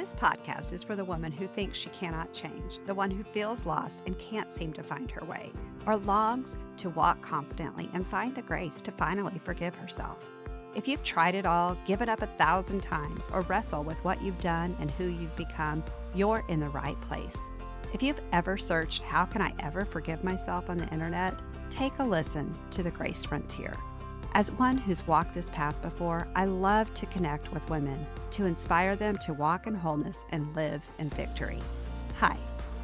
This podcast is for the woman who thinks she cannot change, the one who feels lost and can't seem to find her way, or longs to walk confidently and find the grace to finally forgive herself. If you've tried it all, give it up a thousand times, or wrestle with what you've done and who you've become, you're in the right place. If you've ever searched, How can I ever forgive myself on the internet? Take a listen to The Grace Frontier. As one who's walked this path before, I love to connect with women to inspire them to walk in wholeness and live in victory. Hi,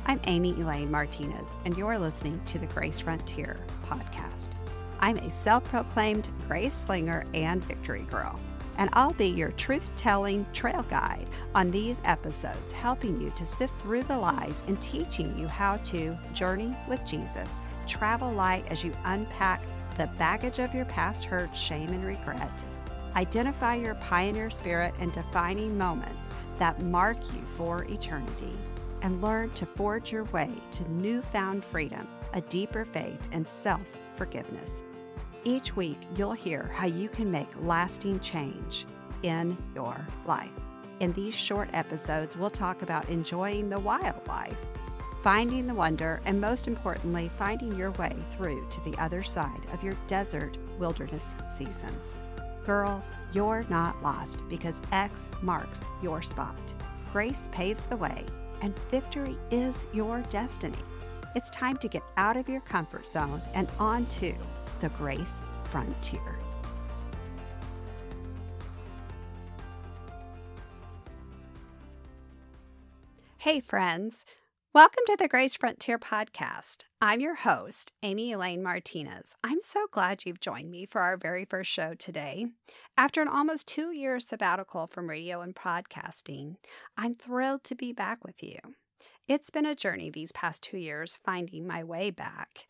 I'm Amy Elaine Martinez, and you're listening to the Grace Frontier podcast. I'm a self proclaimed grace slinger and victory girl, and I'll be your truth telling trail guide on these episodes, helping you to sift through the lies and teaching you how to journey with Jesus, travel light as you unpack the baggage of your past hurt, shame, and regret. Identify your pioneer spirit and defining moments that mark you for eternity. And learn to forge your way to newfound freedom, a deeper faith, and self forgiveness. Each week, you'll hear how you can make lasting change in your life. In these short episodes, we'll talk about enjoying the wildlife finding the wonder, and most importantly, finding your way through to the other side of your desert wilderness seasons. Girl, you're not lost because X marks your spot. Grace paves the way, and victory is your destiny. It's time to get out of your comfort zone and onto the grace frontier. Hey, friends. Welcome to the Grace Frontier podcast. I'm your host, Amy Elaine Martinez. I'm so glad you've joined me for our very first show today. After an almost two year sabbatical from radio and podcasting, I'm thrilled to be back with you. It's been a journey these past two years finding my way back.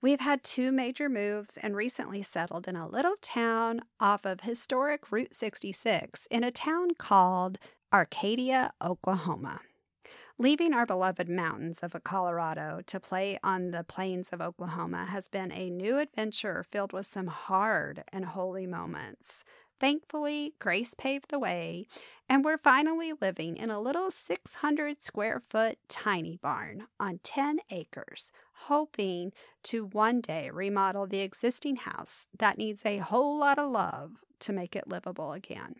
We've had two major moves and recently settled in a little town off of historic Route 66 in a town called Arcadia, Oklahoma. Leaving our beloved mountains of Colorado to play on the plains of Oklahoma has been a new adventure filled with some hard and holy moments. Thankfully, Grace paved the way, and we're finally living in a little 600 square foot tiny barn on 10 acres, hoping to one day remodel the existing house that needs a whole lot of love to make it livable again.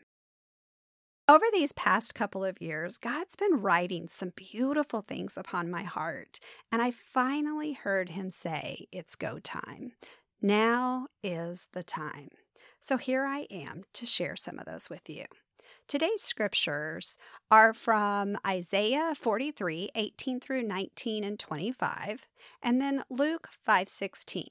Over these past couple of years, God's been writing some beautiful things upon my heart, and I finally heard Him say, It's go time. Now is the time. So here I am to share some of those with you. Today's scriptures are from Isaiah 43, 18 through 19 and 25, and then Luke 5, 16.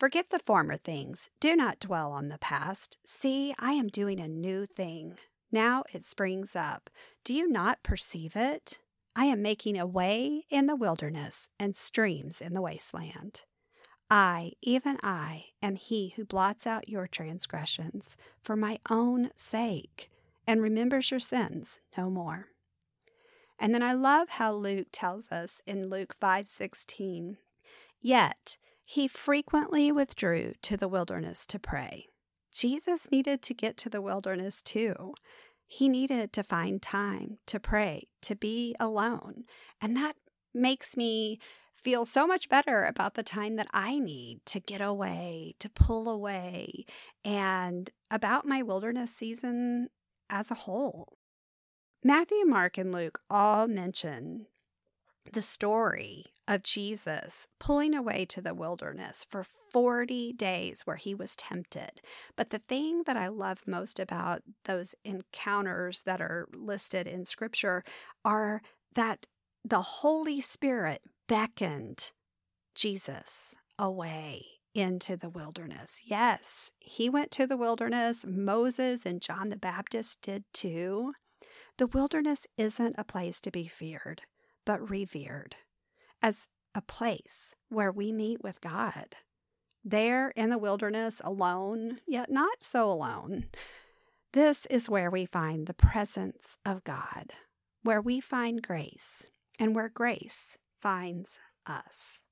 Forget the former things. Do not dwell on the past. See, I am doing a new thing. Now it springs up. Do you not perceive it? I am making a way in the wilderness and streams in the wasteland. I, even I, am he who blots out your transgressions for my own sake and remembers your sins no more. And then I love how Luke tells us in Luke 5:16, yet he frequently withdrew to the wilderness to pray. Jesus needed to get to the wilderness too. He needed to find time to pray, to be alone. And that makes me feel so much better about the time that I need to get away, to pull away, and about my wilderness season as a whole. Matthew, Mark, and Luke all mention the story of Jesus pulling away to the wilderness for 40 days where he was tempted. But the thing that I love most about those encounters that are listed in scripture are that the Holy Spirit beckoned Jesus away into the wilderness. Yes, he went to the wilderness. Moses and John the Baptist did too. The wilderness isn't a place to be feared but revered as a place where we meet with God. There in the wilderness, alone, yet not so alone. This is where we find the presence of God, where we find grace, and where grace finds us.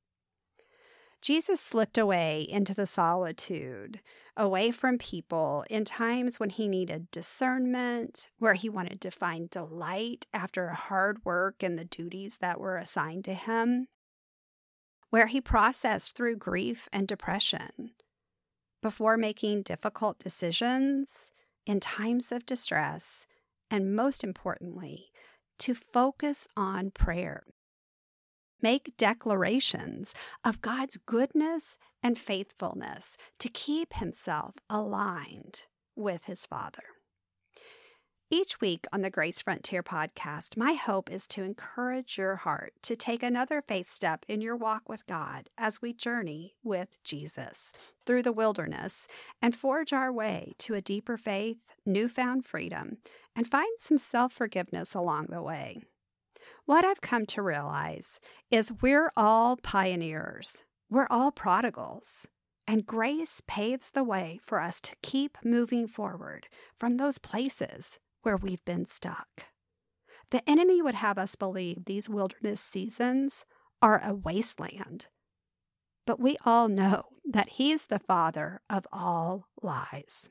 Jesus slipped away into the solitude, away from people in times when he needed discernment, where he wanted to find delight after hard work and the duties that were assigned to him, where he processed through grief and depression before making difficult decisions in times of distress, and most importantly, to focus on prayer. Make declarations of God's goodness and faithfulness to keep himself aligned with his Father. Each week on the Grace Frontier podcast, my hope is to encourage your heart to take another faith step in your walk with God as we journey with Jesus through the wilderness and forge our way to a deeper faith, newfound freedom, and find some self forgiveness along the way. What I've come to realize is we're all pioneers, we're all prodigals. And grace paves the way for us to keep moving forward from those places where we've been stuck. The enemy would have us believe these wilderness seasons are a wasteland. But we all know that he's the father of all lies.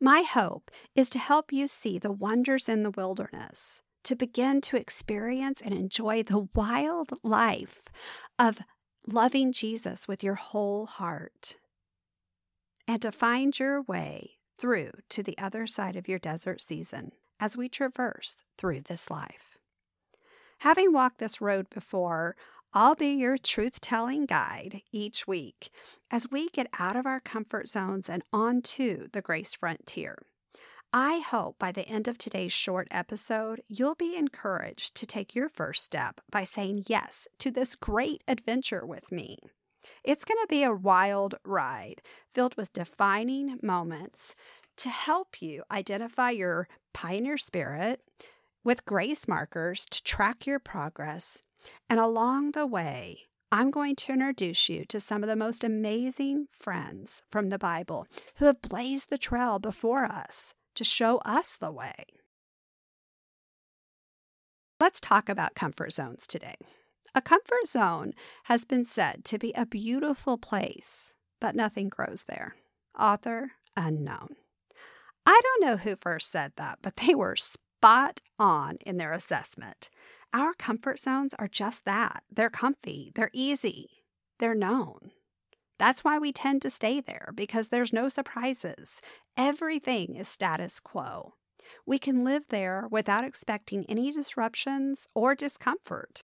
My hope is to help you see the wonders in the wilderness, to begin to experience and enjoy the wild life of loving Jesus with your whole heart, and to find your way through to the other side of your desert season as we traverse through this life. Having walked this road before, I'll be your truth telling guide each week as we get out of our comfort zones and onto the grace frontier. I hope by the end of today's short episode, you'll be encouraged to take your first step by saying yes to this great adventure with me. It's going to be a wild ride filled with defining moments to help you identify your pioneer spirit with grace markers to track your progress. And along the way, I'm going to introduce you to some of the most amazing friends from the Bible who have blazed the trail before us to show us the way. Let's talk about comfort zones today. A comfort zone has been said to be a beautiful place, but nothing grows there. Author unknown. I don't know who first said that, but they were spot on in their assessment. Our comfort zones are just that they're comfy, they're easy, they're known. That's why we tend to stay there because there's no surprises. Everything is status quo. We can live there without expecting any disruptions or discomfort.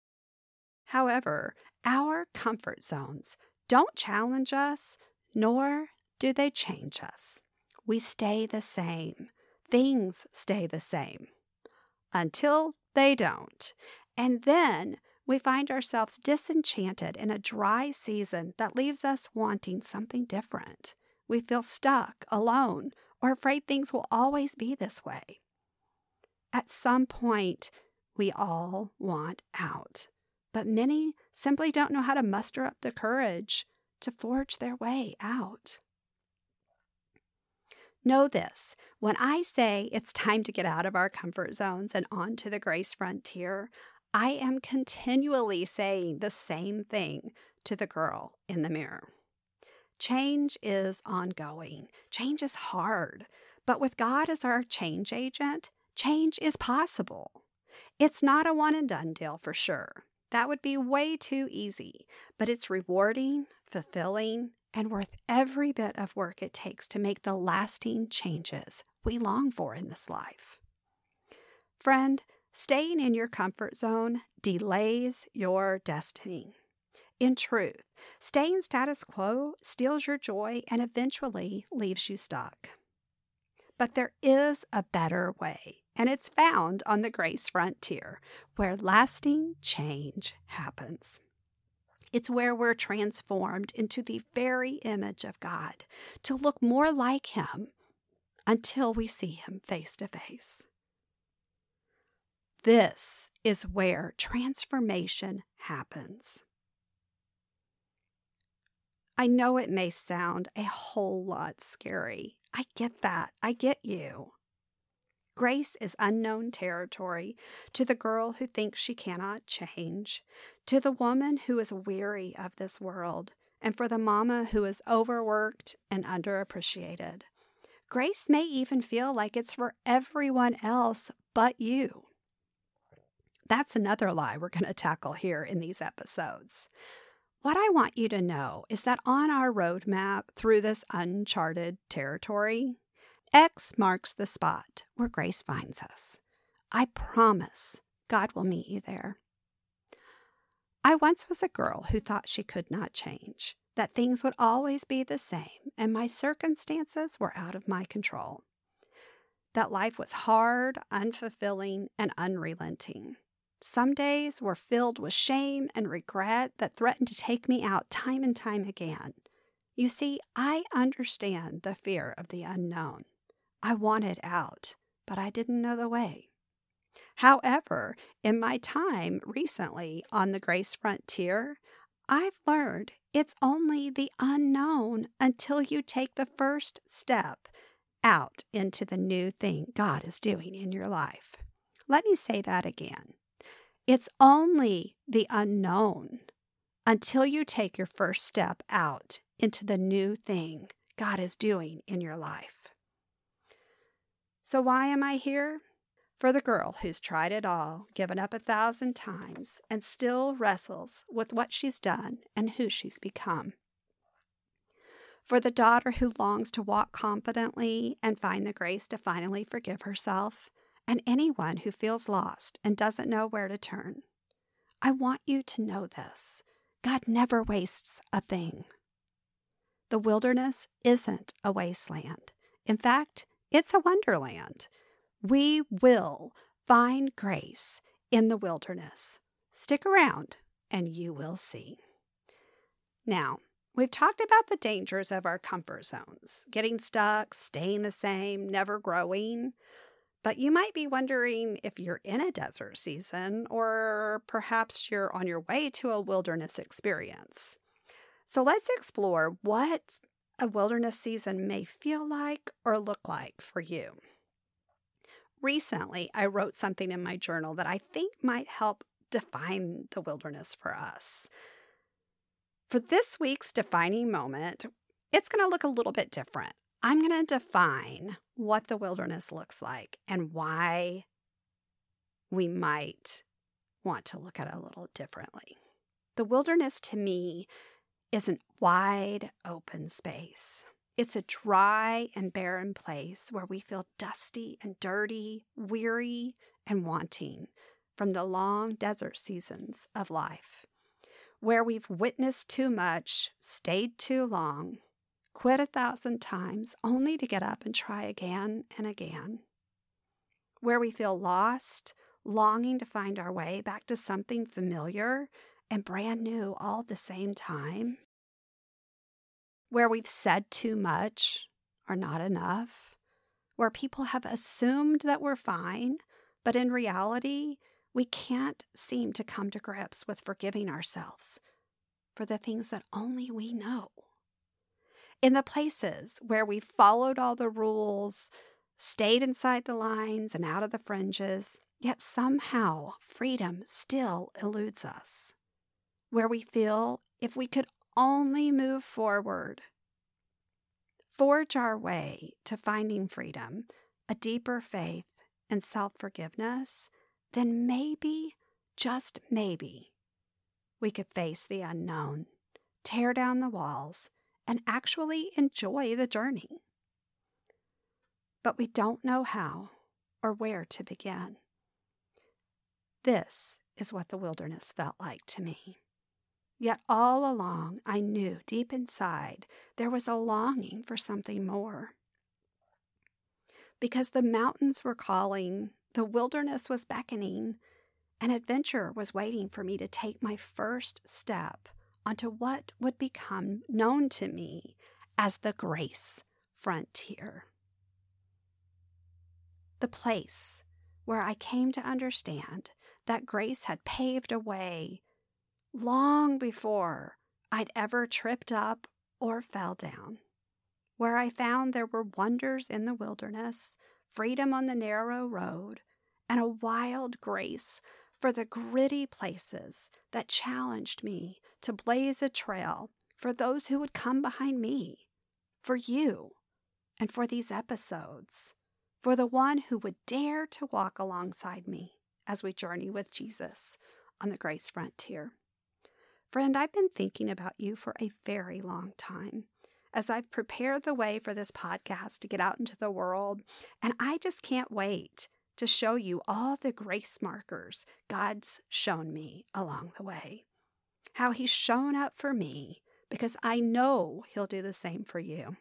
However, our comfort zones don't challenge us, nor do they change us. We stay the same. Things stay the same until they don't. And then we find ourselves disenchanted in a dry season that leaves us wanting something different. We feel stuck, alone, or afraid things will always be this way. At some point, we all want out but many simply don't know how to muster up the courage to forge their way out. Know this when I say it's time to get out of our comfort zones and onto the grace frontier, I am continually saying the same thing to the girl in the mirror. Change is ongoing, change is hard, but with God as our change agent, change is possible. It's not a one and done deal for sure. That would be way too easy, but it's rewarding, fulfilling, and worth every bit of work it takes to make the lasting changes we long for in this life. Friend, staying in your comfort zone delays your destiny. In truth, staying status quo steals your joy and eventually leaves you stuck. But there is a better way and it's found on the grace frontier, where lasting change happens. It's where we're transformed into the very image of God to look more like Him until we see Him face to face. This is where transformation happens. I know it may sound a whole lot scary. I get that. I get you. Grace is unknown territory to the girl who thinks she cannot change, to the woman who is weary of this world, and for the mama who is overworked and underappreciated. Grace may even feel like it's for everyone else but you. That's another lie we're going to tackle here in these episodes. What I want you to know is that on our roadmap through this uncharted territory, X marks the spot where grace finds us. I promise God will meet you there. I once was a girl who thought she could not change, that things would always be the same, and my circumstances were out of my control. That life was hard, unfulfilling, and unrelenting. Some days were filled with shame and regret that threatened to take me out time and time again. You see, I understand the fear of the unknown. I wanted out, but I didn't know the way. However, in my time recently on the Grace Frontier, I've learned it's only the unknown until you take the first step out into the new thing God is doing in your life. Let me say that again. It's only the unknown until you take your first step out into the new thing God is doing in your life. So, why am I here? For the girl who's tried it all, given up a thousand times, and still wrestles with what she's done and who she's become. For the daughter who longs to walk confidently and find the grace to finally forgive herself and anyone who feels lost and doesn't know where to turn. I want you to know this God never wastes a thing. The wilderness isn't a wasteland. In fact, it's a wonderland. We will find grace in the wilderness. Stick around and you will see. Now, we've talked about the dangers of our comfort zones getting stuck, staying the same, never growing. But you might be wondering if you're in a desert season or perhaps you're on your way to a wilderness experience. So let's explore what a wilderness season may feel like or look like for you. Recently, I wrote something in my journal that I think might help define the wilderness for us. For this week's defining moment, it's going to look a little bit different. I'm going to define what the wilderness looks like and why we might want to look at it a little differently. The wilderness to me is an wide open space. It's a dry and barren place where we feel dusty and dirty, weary and wanting from the long desert seasons of life, where we've witnessed too much, stayed too long, quit a thousand times only to get up and try again and again. Where we feel lost, longing to find our way back to something familiar and brand new all at the same time. Where we've said too much or not enough. Where people have assumed that we're fine, but in reality, we can't seem to come to grips with forgiving ourselves for the things that only we know in the places where we followed all the rules, stayed inside the lines and out of the fringes, yet somehow freedom still eludes us. Where we feel if we could only move forward, forge our way to finding freedom, a deeper faith, and self forgiveness, then maybe, just maybe, we could face the unknown, tear down the walls, and actually enjoy the journey. But we don't know how or where to begin. This is what the wilderness felt like to me. Yet all along, I knew deep inside there was a longing for something more. Because the mountains were calling, the wilderness was beckoning, an adventure was waiting for me to take my first step onto what would become known to me as the grace frontier. The place where I came to understand that grace had paved a way long before I'd ever tripped up or fell down, where I found there were wonders in the wilderness, freedom on the narrow road and a wild grace for the gritty places that challenged me to blaze a trail for those who would come behind me, for you, and for these episodes, for the one who would dare to walk alongside me as we journey with Jesus on the grace frontier. Friend, I've been thinking about you for a very long time as I've prepared the way for this podcast to get out into the world, and I just can't wait to show you all the grace markers God's shown me along the way. How He's shown up for me because I know He'll do the same for you.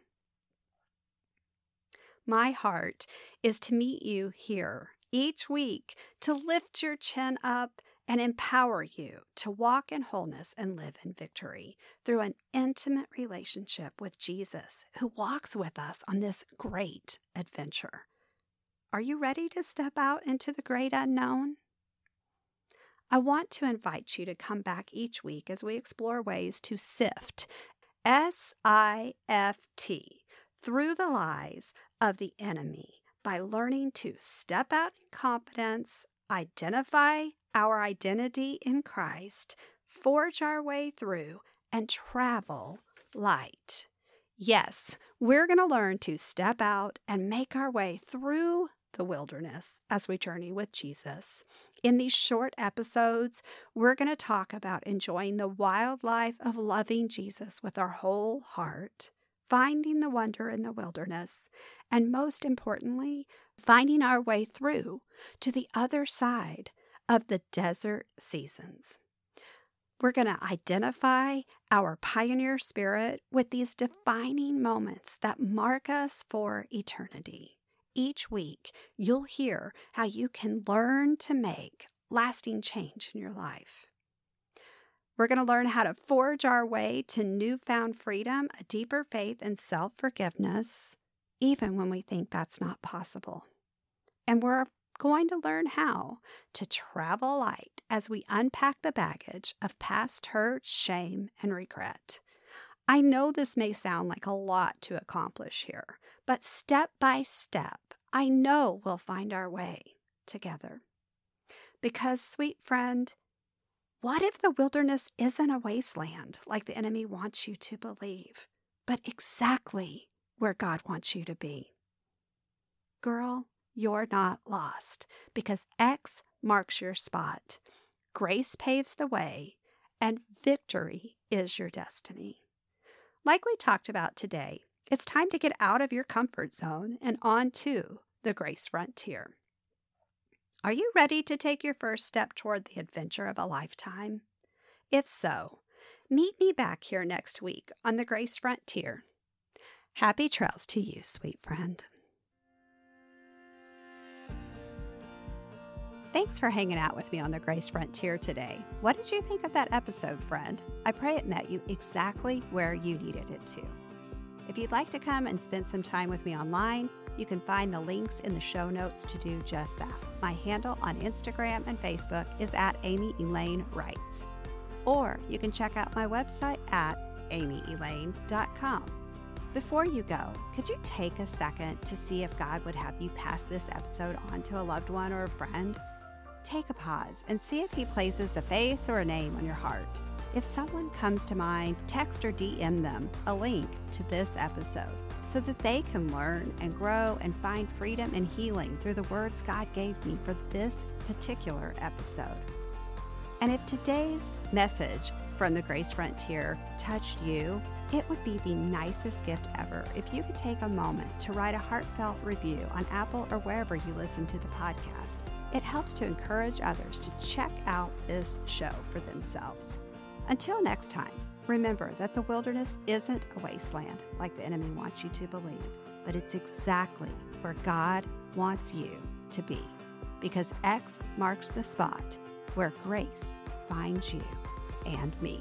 My heart is to meet you here each week to lift your chin up and empower you to walk in wholeness and live in victory through an intimate relationship with Jesus, who walks with us on this great adventure. Are you ready to step out into the great unknown? I want to invite you to come back each week as we explore ways to sift, S I F T, through the lies of the enemy by learning to step out in confidence, identify our identity in Christ, forge our way through, and travel light. Yes, we're going to learn to step out and make our way through the wilderness as we journey with Jesus. In these short episodes, we're going to talk about enjoying the wildlife of loving Jesus with our whole heart, finding the wonder in the wilderness, and most importantly, finding our way through to the other side of the desert seasons. We're going to identify our pioneer spirit with these defining moments that mark us for eternity each week, you'll hear how you can learn to make lasting change in your life. We're going to learn how to forge our way to newfound freedom, a deeper faith, and self forgiveness, even when we think that's not possible. And we're going to learn how to travel light as we unpack the baggage of past hurt, shame, and regret. I know this may sound like a lot to accomplish here, but step by step, I know we'll find our way together. Because, sweet friend, what if the wilderness isn't a wasteland like the enemy wants you to believe, but exactly where God wants you to be? Girl, you're not lost because X marks your spot. Grace paves the way, and victory is your destiny. Like we talked about today, it's time to get out of your comfort zone and onto the grace frontier. Are you ready to take your first step toward the adventure of a lifetime? If so, meet me back here next week on the Grace Frontier. Happy trails to you, sweet friend. Thanks for hanging out with me on the Grace Frontier today. What did you think of that episode, friend? I pray it met you exactly where you needed it to. If you'd like to come and spend some time with me online, you can find the links in the show notes to do just that. My handle on Instagram and Facebook is at Amy Elaine Writes. Or you can check out my website at amyelaine.com. Before you go, could you take a second to see if God would have you pass this episode on to a loved one or a friend? Take a pause and see if He places a face or a name on your heart. If someone comes to mind, text or DM them a link to this episode so that they can learn and grow and find freedom and healing through the words God gave me for this particular episode. And if today's message from the Grace Frontier touched you, it would be the nicest gift ever if you could take a moment to write a heartfelt review on Apple or wherever you listen to the podcast. It helps to encourage others to check out this show for themselves. Until next time, remember that the wilderness isn't a wasteland like the enemy wants you to believe, but it's exactly where God wants you to be. Because X marks the spot where grace finds you and me.